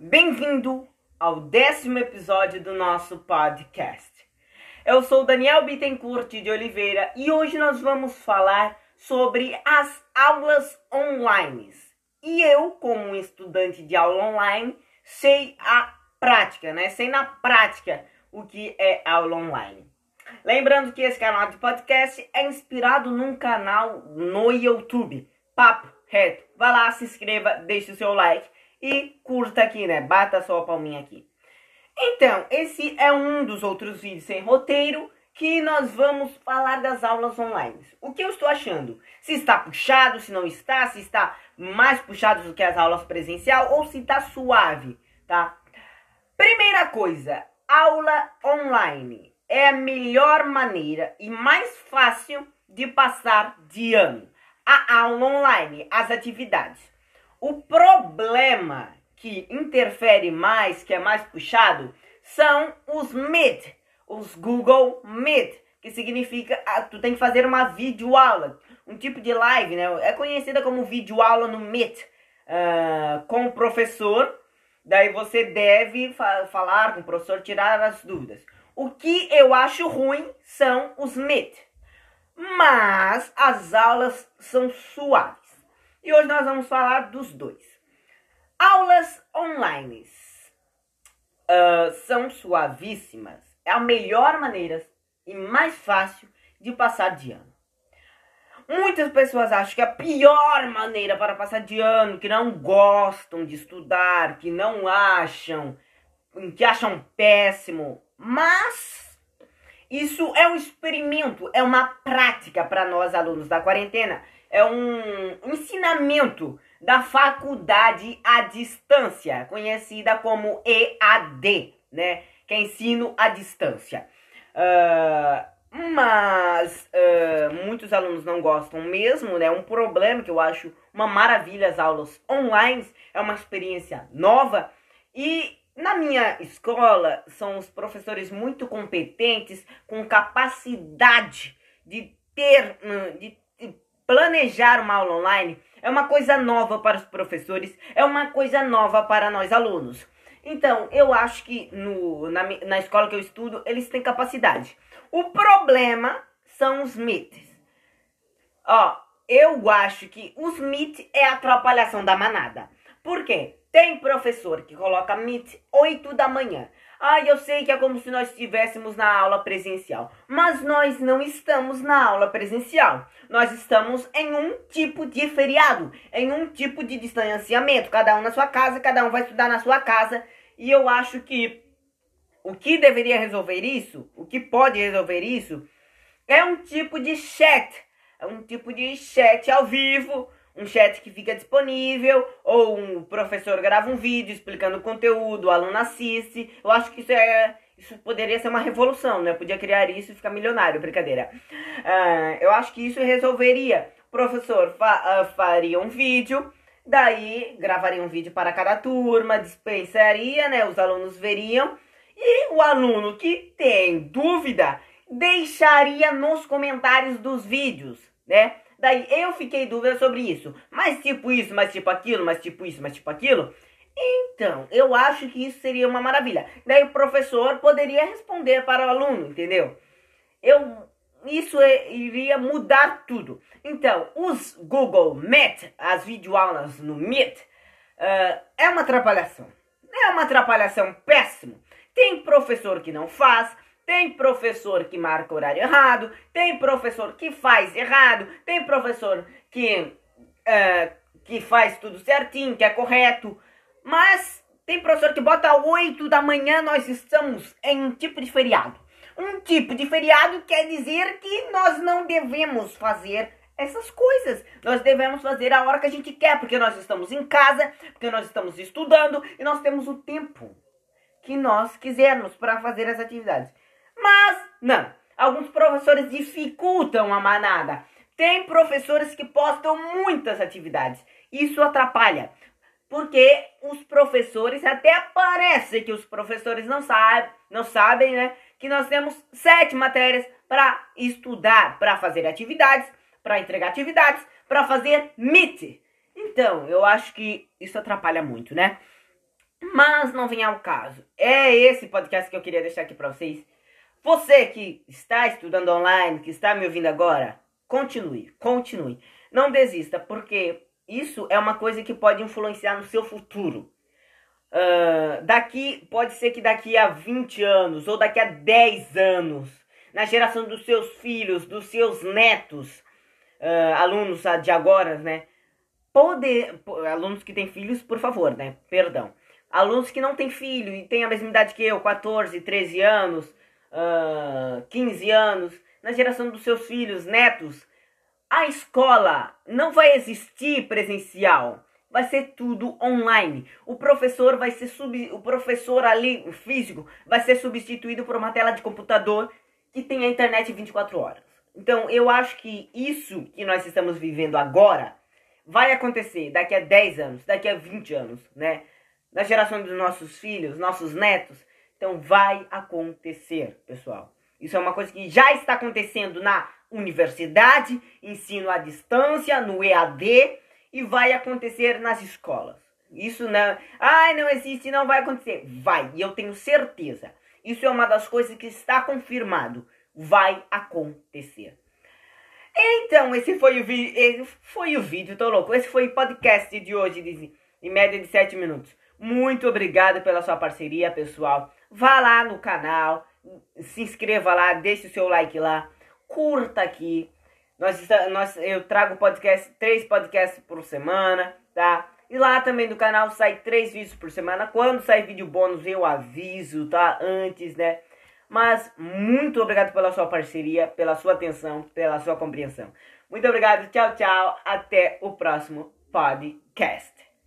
Bem-vindo ao décimo episódio do nosso podcast. Eu sou Daniel Bittencourt de Oliveira e hoje nós vamos falar sobre as aulas online. E eu, como estudante de aula online, sei a prática, né? Sei na prática o que é aula online. Lembrando que esse canal de podcast é inspirado num canal no YouTube, Papo Reto. Vá lá, se inscreva, deixe o seu like e curta aqui, né? Bata sua palminha aqui. Então, esse é um dos outros vídeos sem roteiro que nós vamos falar das aulas online. O que eu estou achando? Se está puxado, se não está, se está mais puxado do que as aulas presencial ou se está suave, tá? Primeira coisa, aula online é a melhor maneira e mais fácil de passar de ano. A aula online, as atividades. O problema que interfere mais, que é mais puxado, são os Meet, os Google Meet, que significa ah, tu tem que fazer uma videoaula, um tipo de live, né? É conhecida como videoaula no Meet, uh, com o professor. Daí você deve fa falar com o professor, tirar as dúvidas. O que eu acho ruim são os Meet, mas as aulas são suaves. E hoje nós vamos falar dos dois. Aulas online uh, são suavíssimas. É a melhor maneira e mais fácil de passar de ano. Muitas pessoas acham que a pior maneira para passar de ano, que não gostam de estudar, que não acham, que acham péssimo, mas isso é um experimento, é uma prática para nós alunos da quarentena é um ensinamento da faculdade à distância, conhecida como EAD, né? Que é ensino à distância. Uh, mas uh, muitos alunos não gostam mesmo, né? Um problema que eu acho uma maravilha as aulas online, é uma experiência nova e na minha escola são os professores muito competentes, com capacidade de ter, hum, de planejar uma aula online é uma coisa nova para os professores, é uma coisa nova para nós alunos. Então, eu acho que no, na, na escola que eu estudo, eles têm capacidade. O problema são os mitos. Ó, eu acho que os mitos é a atrapalhação da manada. Por quê? Tem professor que coloca Meet 8 da manhã. Ah, eu sei que é como se nós estivéssemos na aula presencial, mas nós não estamos na aula presencial. Nós estamos em um tipo de feriado, em um tipo de distanciamento, cada um na sua casa, cada um vai estudar na sua casa, e eu acho que o que deveria resolver isso, o que pode resolver isso, é um tipo de chat, é um tipo de chat ao vivo, um chat que fica disponível, ou um professor grava um vídeo explicando o conteúdo, o aluno assiste. Eu acho que isso é. Isso poderia ser uma revolução, né? Eu podia criar isso e ficar milionário, brincadeira. Uh, eu acho que isso resolveria. O professor fa uh, faria um vídeo, daí gravaria um vídeo para cada turma, dispensaria, né? Os alunos veriam. E o aluno que tem dúvida deixaria nos comentários dos vídeos, né? Daí eu fiquei dúvida sobre isso. Mas tipo isso, mas tipo aquilo, mas tipo isso, mas tipo aquilo. Então, eu acho que isso seria uma maravilha. Daí o professor poderia responder para o aluno, entendeu? Eu isso é, iria mudar tudo. Então, os Google Meet, as videoaulas no Meet, uh, é uma atrapalhação. É uma atrapalhação péssima. Tem professor que não faz, tem professor que marca horário errado, tem professor que faz errado, tem professor que, uh, que faz tudo certinho, que é correto, mas tem professor que bota 8 da manhã, nós estamos em um tipo de feriado. Um tipo de feriado quer dizer que nós não devemos fazer essas coisas. Nós devemos fazer a hora que a gente quer, porque nós estamos em casa, porque nós estamos estudando e nós temos o tempo que nós quisermos para fazer as atividades. Mas, não. Alguns professores dificultam a manada. Tem professores que postam muitas atividades. Isso atrapalha. Porque os professores, até parece que os professores não sabem, não sabem, né? Que nós temos sete matérias para estudar, para fazer atividades, para entregar atividades, para fazer MIT. Então, eu acho que isso atrapalha muito, né? Mas não vem ao caso. É esse podcast que eu queria deixar aqui para vocês. Você que está estudando online, que está me ouvindo agora, continue, continue. Não desista, porque isso é uma coisa que pode influenciar no seu futuro. Uh, daqui, pode ser que daqui a 20 anos ou daqui a 10 anos, na geração dos seus filhos, dos seus netos, uh, alunos de agora, né? Poder, alunos que têm filhos, por favor, né? Perdão. Alunos que não têm filho e têm a mesma idade que eu, 14, 13 anos, uh, 15 anos, na geração dos seus filhos, netos, a escola não vai existir presencial. Vai ser tudo online. O professor vai ser sub, o professor ali físico vai ser substituído por uma tela de computador que tem a internet 24 horas. Então, eu acho que isso que nós estamos vivendo agora vai acontecer daqui a 10 anos, daqui a 20 anos, né? Na geração dos nossos filhos, nossos netos. Então, vai acontecer, pessoal. Isso é uma coisa que já está acontecendo na universidade, ensino à distância, no EAD e vai acontecer nas escolas. Isso não, ai, não existe, não vai acontecer. Vai, e eu tenho certeza. Isso é uma das coisas que está confirmado. Vai acontecer. Então, esse foi o vídeo. Foi o vídeo, tô louco. Esse foi o podcast de hoje, de, em média de 7 minutos. Muito obrigado pela sua parceria, pessoal. Vá lá no canal, se inscreva lá, deixe o seu like lá curta aqui. Nós, nós, eu trago podcast, três podcasts por semana, tá? E lá também do canal sai três vídeos por semana. Quando sai vídeo bônus eu aviso, tá? Antes, né? Mas muito obrigado pela sua parceria, pela sua atenção, pela sua compreensão. Muito obrigado, tchau, tchau. Até o próximo podcast.